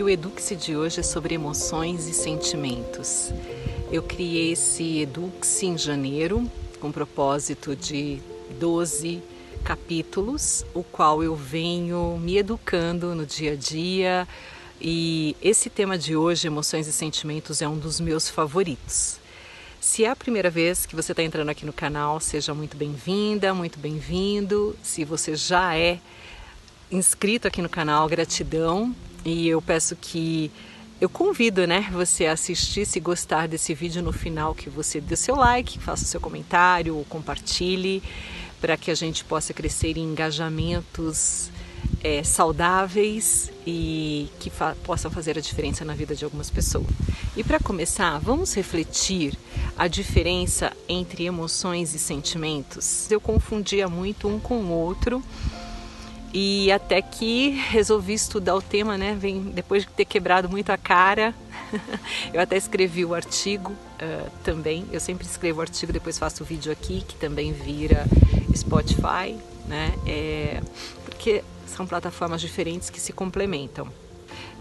E o Eduque-se de hoje é sobre emoções e sentimentos. Eu criei esse Eduque-se em janeiro com propósito de 12 capítulos, o qual eu venho me educando no dia a dia. E esse tema de hoje, emoções e sentimentos, é um dos meus favoritos. Se é a primeira vez que você está entrando aqui no canal, seja muito bem-vinda, muito bem-vindo. Se você já é inscrito aqui no canal, gratidão. E eu peço que eu convido, né, você a assistir, se gostar desse vídeo no final, que você dê seu like, faça seu comentário, compartilhe, para que a gente possa crescer em engajamentos é, saudáveis e que fa possam fazer a diferença na vida de algumas pessoas. E para começar, vamos refletir a diferença entre emoções e sentimentos. Eu confundia muito um com o outro e até que resolvi estudar o tema, né? Vem depois de ter quebrado muito a cara. eu até escrevi o artigo uh, também. Eu sempre escrevo o artigo, depois faço o vídeo aqui, que também vira Spotify, né? É, porque são plataformas diferentes que se complementam.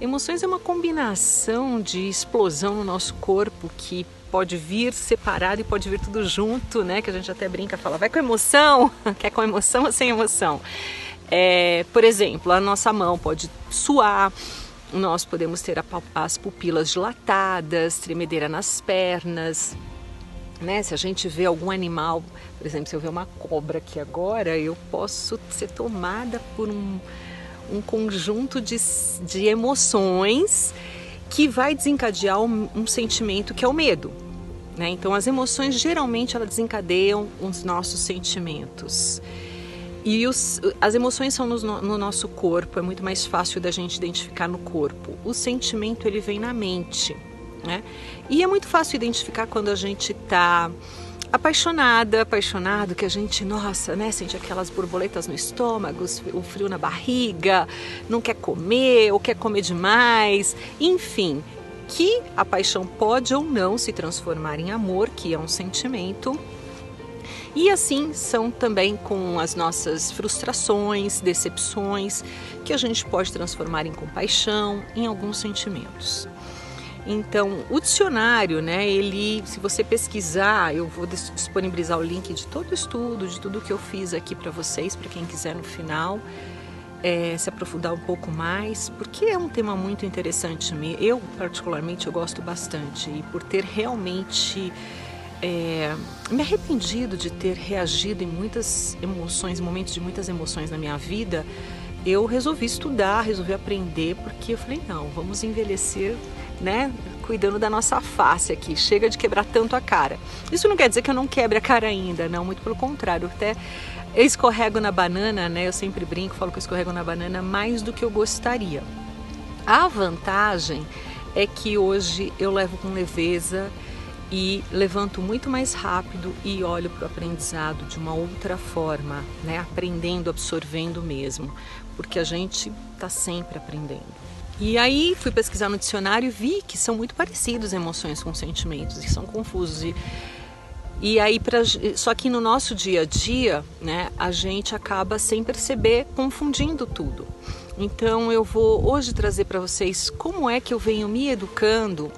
Emoções é uma combinação de explosão no nosso corpo que pode vir separado e pode vir tudo junto, né? Que a gente até brinca, fala, vai com emoção, quer com emoção ou sem emoção? É, por exemplo, a nossa mão pode suar, nós podemos ter as pupilas dilatadas, tremedeira nas pernas. Né? Se a gente vê algum animal, por exemplo, se eu ver uma cobra aqui agora, eu posso ser tomada por um, um conjunto de, de emoções que vai desencadear um, um sentimento que é o medo. Né? Então, as emoções geralmente elas desencadeiam os nossos sentimentos. E os, as emoções são no, no, nosso corpo, é muito mais fácil da gente identificar no corpo. O sentimento ele vem na mente, né? E é muito fácil identificar quando a gente está apaixonada, apaixonado, que a gente, nossa, né, sente aquelas borboletas no estômago, o frio na barriga, não quer comer ou quer comer demais, enfim, que a paixão pode ou não se transformar em amor, que é um sentimento e assim são também com as nossas frustrações, decepções, que a gente pode transformar em compaixão, em alguns sentimentos. Então, o dicionário, né, ele, se você pesquisar, eu vou disponibilizar o link de todo o estudo, de tudo que eu fiz aqui para vocês, para quem quiser no final é, se aprofundar um pouco mais, porque é um tema muito interessante. Eu, particularmente, eu gosto bastante e por ter realmente é, me arrependido de ter reagido em muitas emoções, momentos de muitas emoções na minha vida, eu resolvi estudar, resolvi aprender, porque eu falei, não, vamos envelhecer, né, cuidando da nossa face aqui, chega de quebrar tanto a cara. Isso não quer dizer que eu não quebre a cara ainda, não, muito pelo contrário, até eu escorrego na banana, né, eu sempre brinco, falo que eu escorrego na banana mais do que eu gostaria. A vantagem é que hoje eu levo com leveza, e levanto muito mais rápido e olho para o aprendizado de uma outra forma, né? aprendendo, absorvendo mesmo, porque a gente está sempre aprendendo. E aí fui pesquisar no dicionário e vi que são muito parecidos emoções com sentimentos, e são confusos. E, e aí, pra, só que no nosso dia a dia, né, a gente acaba sem perceber confundindo tudo. Então eu vou hoje trazer para vocês como é que eu venho me educando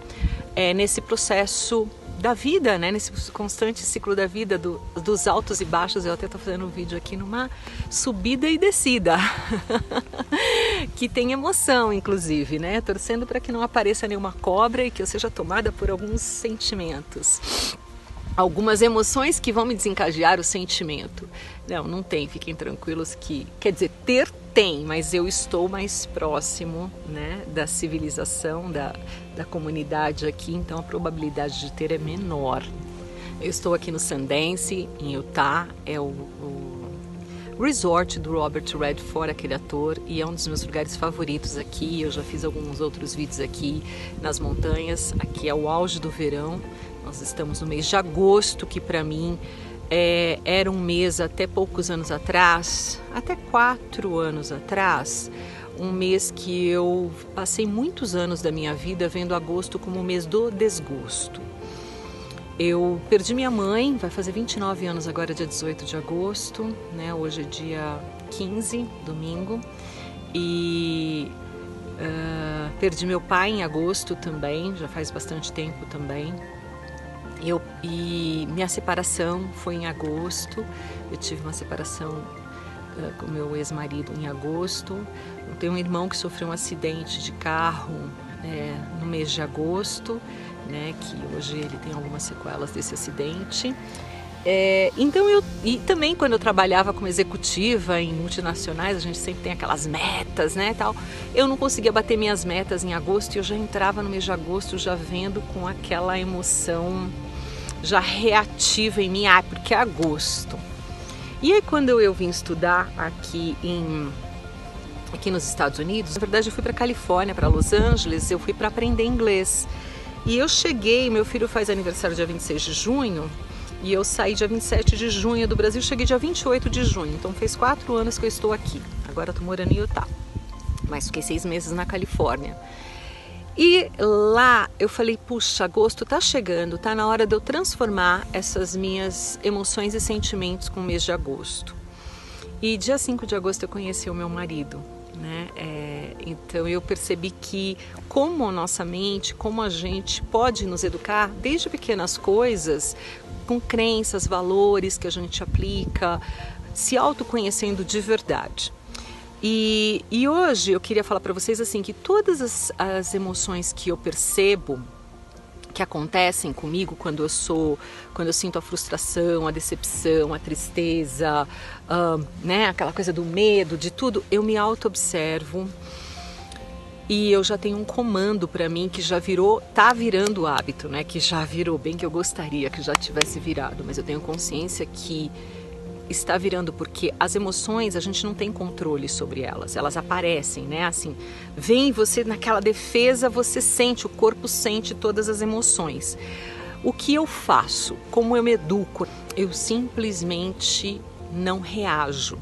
é, nesse processo da vida, né? Nesse constante ciclo da vida, do, dos altos e baixos. Eu até estou fazendo um vídeo aqui numa subida e descida, que tem emoção, inclusive, né? Torcendo para que não apareça nenhuma cobra e que eu seja tomada por alguns sentimentos algumas emoções que vão me desencadear o sentimento. Não, não tem, fiquem tranquilos que, quer dizer, ter tem, mas eu estou mais próximo, né, da civilização, da, da comunidade aqui, então a probabilidade de ter é menor. Eu estou aqui no Sundance, em Utah, é o, o resort do Robert Redford, aquele ator, e é um dos meus lugares favoritos aqui. Eu já fiz alguns outros vídeos aqui nas montanhas. Aqui é o auge do verão, nós estamos no mês de agosto, que para mim é, era um mês até poucos anos atrás, até quatro anos atrás, um mês que eu passei muitos anos da minha vida vendo agosto como o mês do desgosto. Eu perdi minha mãe, vai fazer 29 anos agora, dia 18 de agosto, né? Hoje é dia 15, domingo, e Uh, perdi meu pai em agosto também, já faz bastante tempo também. Eu, e minha separação foi em agosto. Eu tive uma separação uh, com meu ex-marido em agosto. Eu tenho um irmão que sofreu um acidente de carro é, no mês de agosto, né, que hoje ele tem algumas sequelas desse acidente. É, então eu e também quando eu trabalhava como executiva em multinacionais a gente sempre tem aquelas metas né tal eu não conseguia bater minhas metas em agosto e eu já entrava no mês de agosto já vendo com aquela emoção já reativa em mim ah porque é agosto e aí quando eu vim estudar aqui em aqui nos Estados Unidos na verdade eu fui para Califórnia para Los Angeles eu fui para aprender inglês e eu cheguei meu filho faz aniversário dia 26 de junho e eu saí dia 27 de junho do Brasil, cheguei dia 28 de junho. Então fez quatro anos que eu estou aqui. Agora estou morando em Utah. Mas fiquei seis meses na Califórnia. E lá eu falei, puxa, agosto tá chegando, tá na hora de eu transformar essas minhas emoções e sentimentos com o mês de agosto. E dia 5 de agosto eu conheci o meu marido, né? É, então eu percebi que como a nossa mente, como a gente pode nos educar desde pequenas coisas, com crenças, valores que a gente aplica, se autoconhecendo de verdade. E, e hoje eu queria falar para vocês assim que todas as, as emoções que eu percebo que acontecem comigo quando eu sou, quando eu sinto a frustração, a decepção, a tristeza, uh, né, aquela coisa do medo, de tudo, eu me auto-observo e eu já tenho um comando para mim que já virou, tá virando hábito, né? Que já virou bem que eu gostaria que já tivesse virado, mas eu tenho consciência que está virando porque as emoções a gente não tem controle sobre elas, elas aparecem, né? Assim, vem você naquela defesa, você sente, o corpo sente todas as emoções. O que eu faço? Como eu me educo? Eu simplesmente não reajo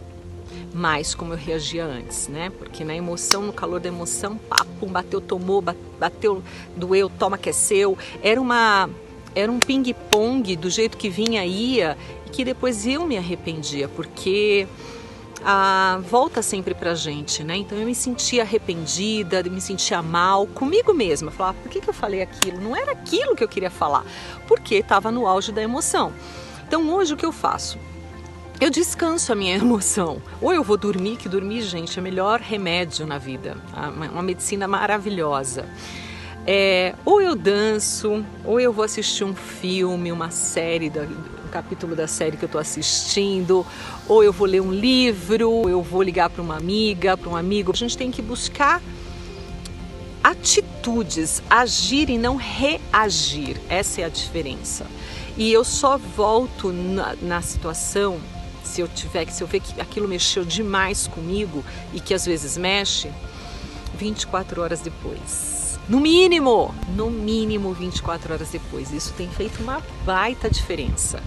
mais como eu reagia antes, né? Porque na emoção, no calor da emoção, papo, bateu, tomou, bateu, doeu, toma que é seu. Era uma era um ping-pong do jeito que vinha ia e que depois eu me arrependia, porque a volta sempre pra gente, né? Então eu me sentia arrependida, me sentia mal comigo mesma. Falava, por que, que eu falei aquilo? Não era aquilo que eu queria falar, porque estava no auge da emoção. Então hoje o que eu faço? eu descanso a minha emoção. Ou eu vou dormir, que dormir, gente, é o melhor remédio na vida. Uma medicina maravilhosa. É, ou eu danço, ou eu vou assistir um filme, uma série, um capítulo da série que eu estou assistindo, ou eu vou ler um livro, ou eu vou ligar para uma amiga, para um amigo. A gente tem que buscar atitudes, agir e não reagir. Essa é a diferença. E eu só volto na, na situação se eu tiver que se eu ver que aquilo mexeu demais comigo e que às vezes mexe 24 horas depois. No mínimo, no mínimo 24 horas depois. Isso tem feito uma baita diferença.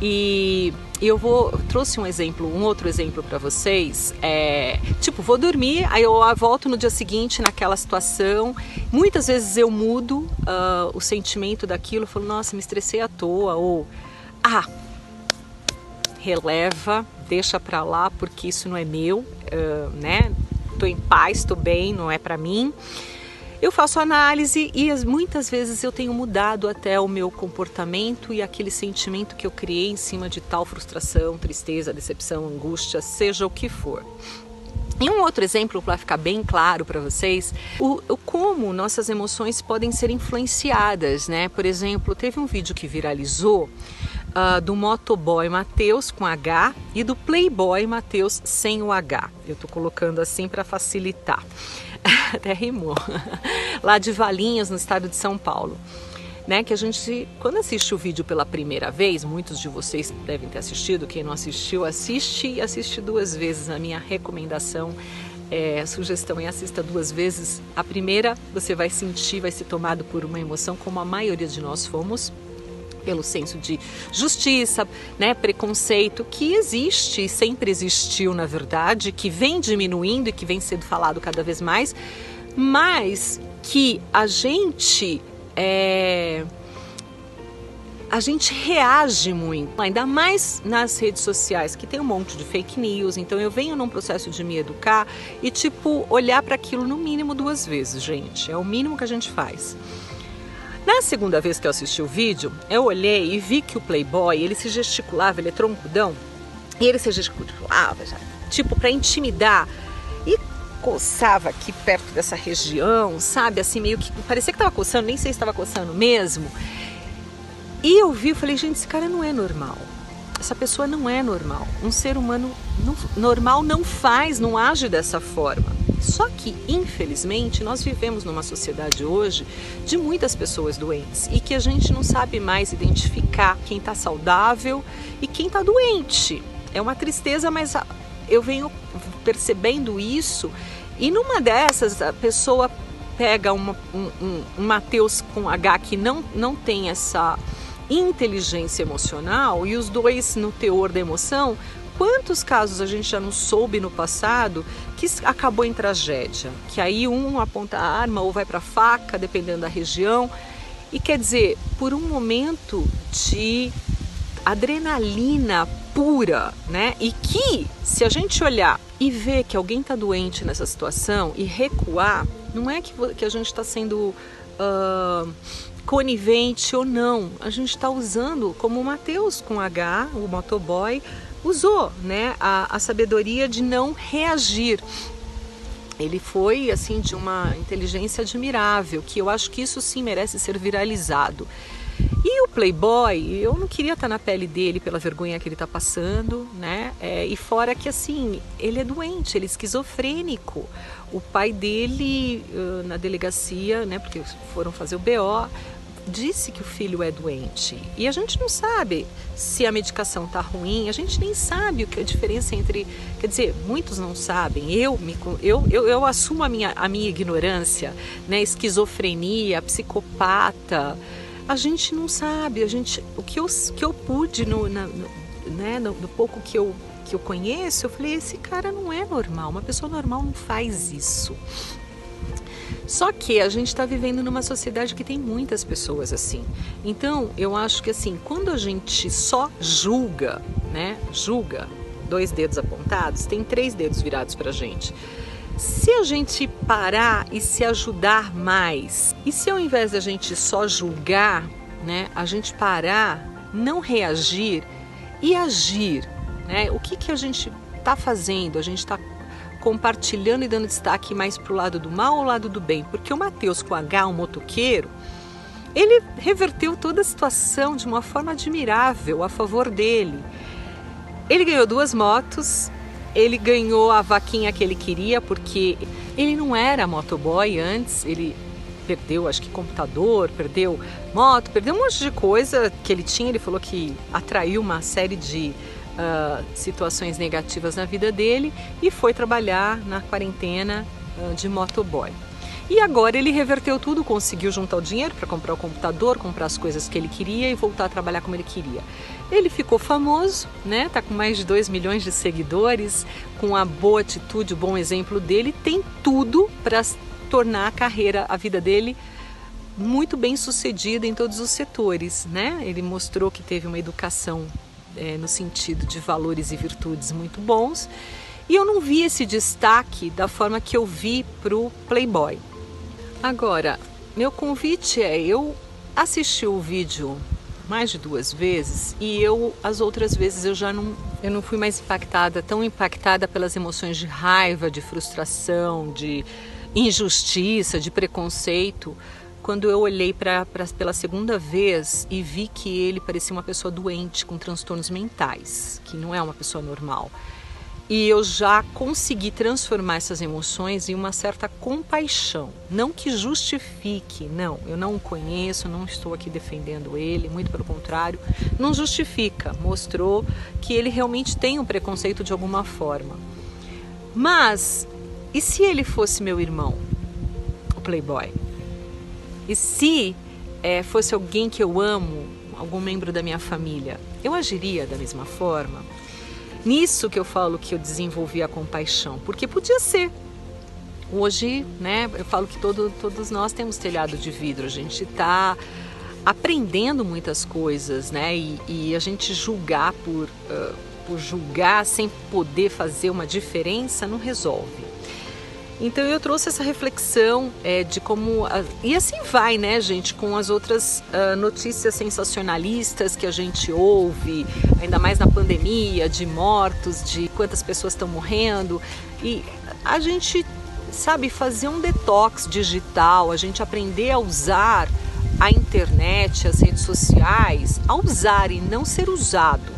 E eu vou trouxe um exemplo, um outro exemplo para vocês. É, tipo, vou dormir, aí eu volto no dia seguinte naquela situação. Muitas vezes eu mudo uh, o sentimento daquilo, falo, nossa, me estressei à toa, ou ah, releva, deixa para lá porque isso não é meu, uh, né? Tô em paz, tô bem, não é para mim. Eu faço análise e muitas vezes eu tenho mudado até o meu comportamento e aquele sentimento que eu criei em cima de tal frustração, tristeza, decepção, angústia, seja o que for. E um outro exemplo para ficar bem claro para vocês, o, o, como nossas emoções podem ser influenciadas, né? Por exemplo, teve um vídeo que viralizou uh, do motoboy Mateus com H e do playboy Mateus sem o H. Eu estou colocando assim para facilitar. Até rimou. Lá de Valinhos, no estado de São Paulo. Né, que a gente, quando assiste o vídeo pela primeira vez, muitos de vocês devem ter assistido, quem não assistiu, assiste e assiste duas vezes. A minha recomendação, é, sugestão é assista duas vezes. A primeira, você vai sentir, vai ser tomado por uma emoção, como a maioria de nós fomos, pelo senso de justiça, né, preconceito que existe e sempre existiu na verdade, que vem diminuindo e que vem sendo falado cada vez mais, mas que a gente é, a gente reage muito, ainda mais nas redes sociais, que tem um monte de fake news. Então eu venho num processo de me educar e tipo olhar para aquilo no mínimo duas vezes, gente. É o mínimo que a gente faz. Na segunda vez que eu assisti o vídeo, eu olhei e vi que o Playboy, ele se gesticulava, ele é troncudão, e ele se gesticulava, tipo para intimidar. E coçava aqui perto dessa região, sabe? Assim, meio que parecia que tava coçando, nem sei se estava coçando mesmo. E eu vi, falei, gente, esse cara não é normal. Essa pessoa não é normal. Um ser humano não, normal não faz, não age dessa forma. Só que, infelizmente, nós vivemos numa sociedade hoje de muitas pessoas doentes e que a gente não sabe mais identificar quem está saudável e quem está doente. É uma tristeza, mas eu venho percebendo isso e numa dessas a pessoa pega uma, um, um, um Mateus com H que não, não tem essa inteligência emocional e os dois no teor da emoção, quantos casos a gente já não soube no passado que acabou em tragédia? Que aí um aponta a arma ou vai para faca, dependendo da região. E quer dizer, por um momento de adrenalina pura, né? E que, se a gente olhar e ver que alguém está doente nessa situação e recuar, não é que, que a gente está sendo. Uh, conivente ou não, a gente está usando, como o Mateus com H, o motoboy, usou né, a, a sabedoria de não reagir. Ele foi assim de uma inteligência admirável, que eu acho que isso sim merece ser viralizado. E o Playboy, eu não queria estar na pele dele pela vergonha que ele está passando, né? É, e fora que assim, ele é doente, ele é esquizofrênico. O pai dele, na delegacia, né? Porque foram fazer o BO, disse que o filho é doente e a gente não sabe se a medicação está ruim, a gente nem sabe o que a diferença entre, quer dizer, muitos não sabem. Eu me eu, eu, eu assumo a minha a minha ignorância, né, esquizofrenia, psicopata. A gente não sabe, a gente o que eu que eu pude no, na, no né, no, no pouco que eu que eu conheço, eu falei, esse cara não é normal, uma pessoa normal não faz isso. Só que a gente está vivendo numa sociedade que tem muitas pessoas assim. Então, eu acho que assim, quando a gente só julga, né? Julga, dois dedos apontados, tem três dedos virados para a gente. Se a gente parar e se ajudar mais, e se ao invés de a gente só julgar, né, a gente parar, não reagir e agir, né? O que que a gente está fazendo? A gente está compartilhando e dando destaque mais para o lado do mal ou lado do bem? Porque o Mateus com H, um motoqueiro, ele reverteu toda a situação de uma forma admirável a favor dele. Ele ganhou duas motos, ele ganhou a vaquinha que ele queria, porque ele não era motoboy antes, ele perdeu, acho que computador, perdeu moto, perdeu um monte de coisa que ele tinha. Ele falou que atraiu uma série de uh, situações negativas na vida dele e foi trabalhar na quarentena uh, de motoboy. E agora ele reverteu tudo, conseguiu juntar o dinheiro para comprar o computador, comprar as coisas que ele queria e voltar a trabalhar como ele queria. Ele ficou famoso, né? Tá com mais de 2 milhões de seguidores, com a boa atitude, o bom exemplo dele, tem tudo para tornar a carreira, a vida dele muito bem sucedida em todos os setores, né? Ele mostrou que teve uma educação é, no sentido de valores e virtudes muito bons. E eu não vi esse destaque da forma que eu vi para o Playboy. Agora, meu convite é eu assisti o vídeo mais de duas vezes e eu as outras vezes eu já não eu não fui mais impactada, tão impactada pelas emoções de raiva, de frustração, de injustiça, de preconceito, quando eu olhei pra, pra, pela segunda vez e vi que ele parecia uma pessoa doente, com transtornos mentais, que não é uma pessoa normal. E eu já consegui transformar essas emoções em uma certa compaixão. Não que justifique, não, eu não o conheço, não estou aqui defendendo ele, muito pelo contrário, não justifica, mostrou que ele realmente tem um preconceito de alguma forma. Mas, e se ele fosse meu irmão, o Playboy? E se é, fosse alguém que eu amo, algum membro da minha família, eu agiria da mesma forma? Nisso que eu falo que eu desenvolvi a compaixão, porque podia ser. Hoje, né, eu falo que todo, todos nós temos telhado de vidro, a gente está aprendendo muitas coisas, né? E, e a gente julgar por, uh, por julgar sem poder fazer uma diferença não resolve. Então eu trouxe essa reflexão é, de como. e assim vai, né, gente, com as outras uh, notícias sensacionalistas que a gente ouve, ainda mais na pandemia, de mortos, de quantas pessoas estão morrendo. E a gente, sabe, fazer um detox digital, a gente aprender a usar a internet, as redes sociais, a usar e não ser usado.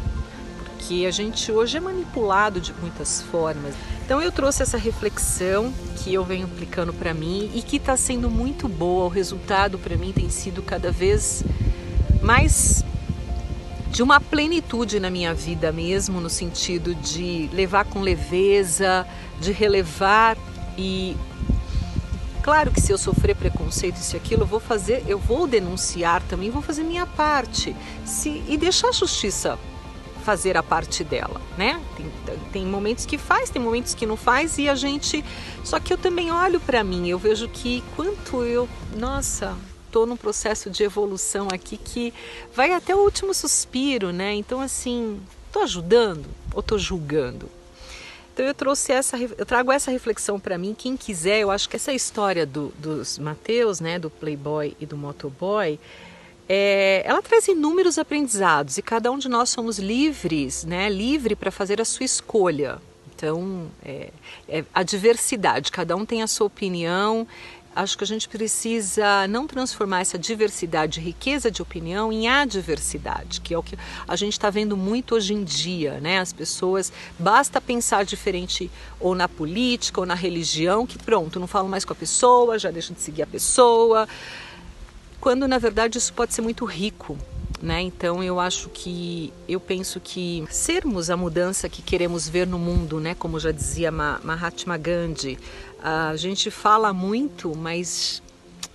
Porque a gente hoje é manipulado de muitas formas. Então eu trouxe essa reflexão que eu venho aplicando para mim e que está sendo muito boa. O resultado para mim tem sido cada vez mais de uma plenitude na minha vida mesmo, no sentido de levar com leveza, de relevar e claro que se eu sofrer preconceito isso e aquilo, eu vou fazer, eu vou denunciar também, vou fazer minha parte. Se e deixar a justiça fazer a parte dela, né? Tem, tem momentos que faz, tem momentos que não faz e a gente. Só que eu também olho para mim, eu vejo que quanto eu, nossa, tô num processo de evolução aqui que vai até o último suspiro, né? Então assim, tô ajudando ou tô julgando? Então eu trouxe essa, eu trago essa reflexão para mim. Quem quiser, eu acho que essa história do, dos Mateus, né, do Playboy e do Motoboy, é, ela traz inúmeros aprendizados e cada um de nós somos livres, né? Livre para fazer a sua escolha. Então, é, é, a diversidade, cada um tem a sua opinião. Acho que a gente precisa não transformar essa diversidade, riqueza de opinião, em adversidade, que é o que a gente está vendo muito hoje em dia, né? As pessoas basta pensar diferente ou na política ou na religião, que pronto, não falo mais com a pessoa, já deixo de seguir a pessoa quando na verdade isso pode ser muito rico. Né? Então eu acho que eu penso que sermos a mudança que queremos ver no mundo, né? Como já dizia Mahatma Gandhi, a gente fala muito, mas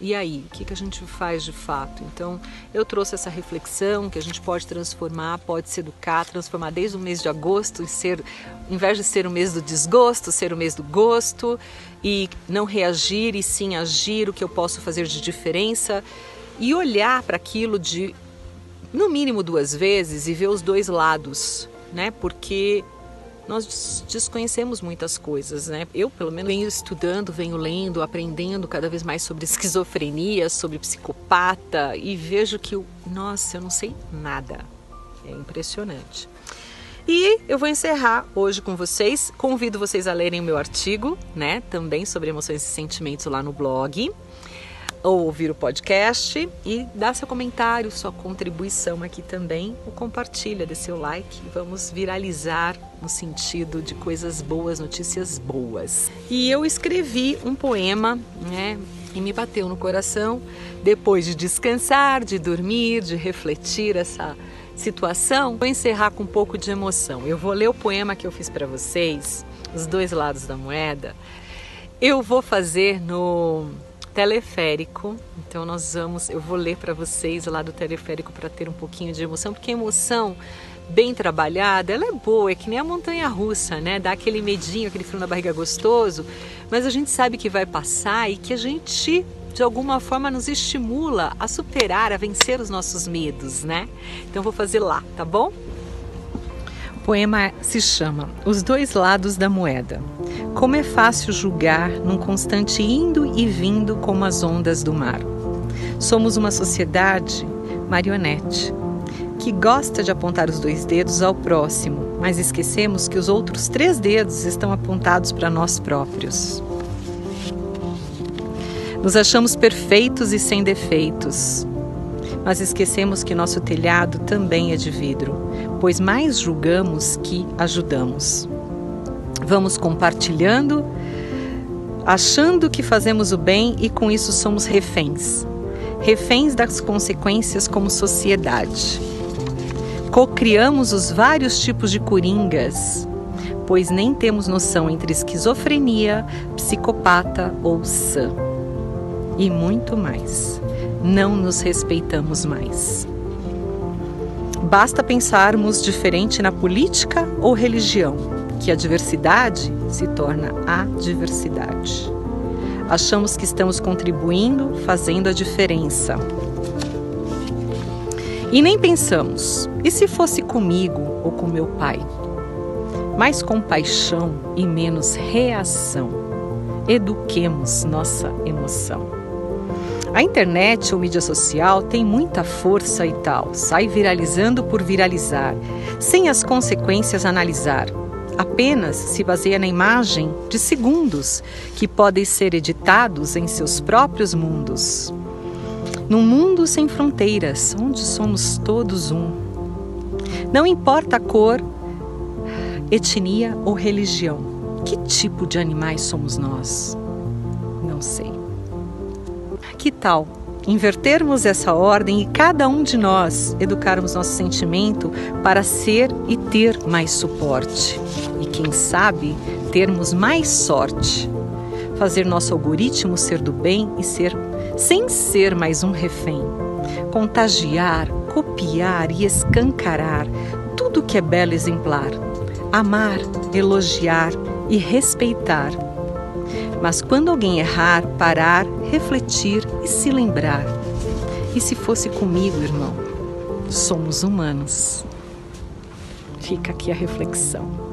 e aí, o que, que a gente faz de fato? Então, eu trouxe essa reflexão que a gente pode transformar, pode se educar, transformar desde o mês de agosto e ser, em vez de ser o mês do desgosto, ser o mês do gosto e não reagir e sim agir, o que eu posso fazer de diferença e olhar para aquilo de no mínimo duas vezes e ver os dois lados, né? Porque nós desconhecemos muitas coisas, né? Eu, pelo menos, venho estudando, venho lendo, aprendendo cada vez mais sobre esquizofrenia, sobre psicopata e vejo que, nossa, eu não sei nada. É impressionante. E eu vou encerrar hoje com vocês. Convido vocês a lerem o meu artigo, né? Também sobre emoções e sentimentos lá no blog ou ouvir o podcast e dar seu comentário, sua contribuição aqui também, ou compartilha, dê seu like vamos viralizar no sentido de coisas boas, notícias boas. E eu escrevi um poema, né? E me bateu no coração depois de descansar, de dormir, de refletir essa situação. Vou encerrar com um pouco de emoção. Eu vou ler o poema que eu fiz para vocês, Os Dois Lados da Moeda. Eu vou fazer no teleférico. Então nós vamos, eu vou ler para vocês lá do teleférico para ter um pouquinho de emoção, porque emoção bem trabalhada, ela é boa, é que nem a montanha russa, né? Dá aquele medinho, aquele frio na barriga gostoso, mas a gente sabe que vai passar e que a gente de alguma forma nos estimula a superar, a vencer os nossos medos, né? Então vou fazer lá, tá bom? O poema se chama Os Dois Lados da Moeda. Como é fácil julgar num constante indo e vindo como as ondas do mar. Somos uma sociedade marionete que gosta de apontar os dois dedos ao próximo, mas esquecemos que os outros três dedos estão apontados para nós próprios. Nos achamos perfeitos e sem defeitos, mas esquecemos que nosso telhado também é de vidro, pois mais julgamos que ajudamos. Vamos compartilhando, achando que fazemos o bem e com isso somos reféns. Reféns das consequências como sociedade. Cocriamos os vários tipos de coringas, pois nem temos noção entre esquizofrenia, psicopata ou sã. E muito mais. Não nos respeitamos mais. Basta pensarmos diferente na política ou religião que a diversidade se torna a diversidade. Achamos que estamos contribuindo, fazendo a diferença. E nem pensamos, e se fosse comigo ou com meu pai? Mais compaixão e menos reação. Eduquemos nossa emoção. A internet ou mídia social tem muita força e tal, sai viralizando por viralizar, sem as consequências analisar. Apenas se baseia na imagem de segundos que podem ser editados em seus próprios mundos. Num mundo sem fronteiras, onde somos todos um. Não importa a cor, etnia ou religião. Que tipo de animais somos nós? Não sei. Que tal invertermos essa ordem e cada um de nós educarmos nosso sentimento para ser e ter mais suporte? E quem sabe termos mais sorte? Fazer nosso algoritmo ser do bem e ser sem ser mais um refém. Contagiar, copiar e escancarar tudo que é belo exemplar. Amar, elogiar e respeitar. Mas quando alguém errar, parar, refletir e se lembrar. E se fosse comigo, irmão? Somos humanos. Fica aqui a reflexão.